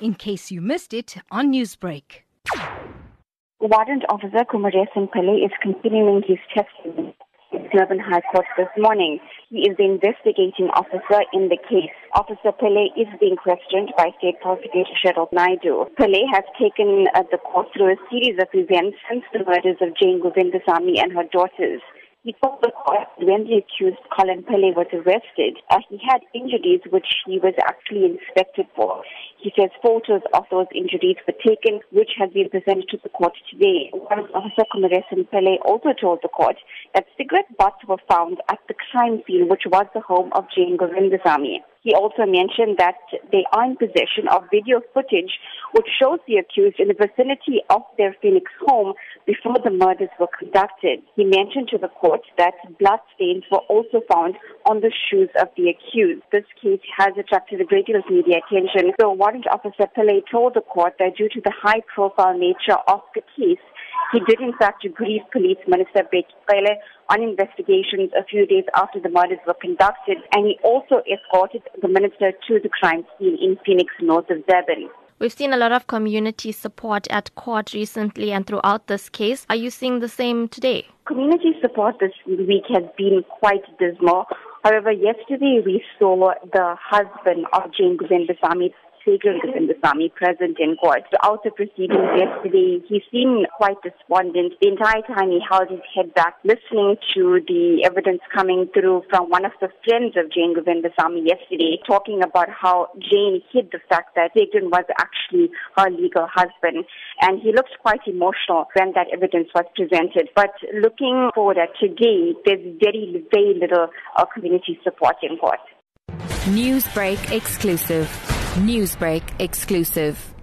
in case you missed it on Newsbreak. Warrant Officer Kumeresan Pillay is continuing his testimony in Durban High Court this morning. He is the investigating officer in the case. Officer Pillay is being questioned by State Prosecutor Cheryl Naidu. Pillay has taken uh, the court through a series of events since the murders of Jane Govindasamy and her daughters. He told the when the accused Collin Pillay was arrested, uh, he had injuries which he was actually inspected for. He says photos of those injuries were taken, which has been presented to the court today. Officer Kumeresan Pillay also told the court that cigarette butts were found at crime scene, which was the home of Jane Govindasamy. He also mentioned that they are in possession of video footage which shows the accused in the vicinity of their Phoenix home before the murders were conducted. He mentioned to the court that blood stains were also found on the shoes of the accused. This case has attracted a great deal of media attention. So Warrant Officer Pillay told the court that due to the high profile nature of the case, he did in fact brief Police Minister Bheki Cele on investigations a few days after the murders were conducted and he also escorted the minister to the crime scene in Phoenix north of Durban. We've seen a lot of community support at court recently and throughout this case. Are you seeing the same today? Community support this week has been quite dismal. However, yesterday we saw the husband of Jane Govindasamy Sejal Govindasamy present in court. Throughout the proceedings yesterday, he seemed quite despondent. The entire time he held his head back, listening to the evidence coming through from one of the friends of Jane Govindasamy yesterday, talking about how Jane hid the fact that Sejal was actually her legal husband. And he looked quite emotional when that evidence was presented. But looking forward at today, there's very, very little uh, community support in court. Newsbreak exclusive. Newsbreak exclusive.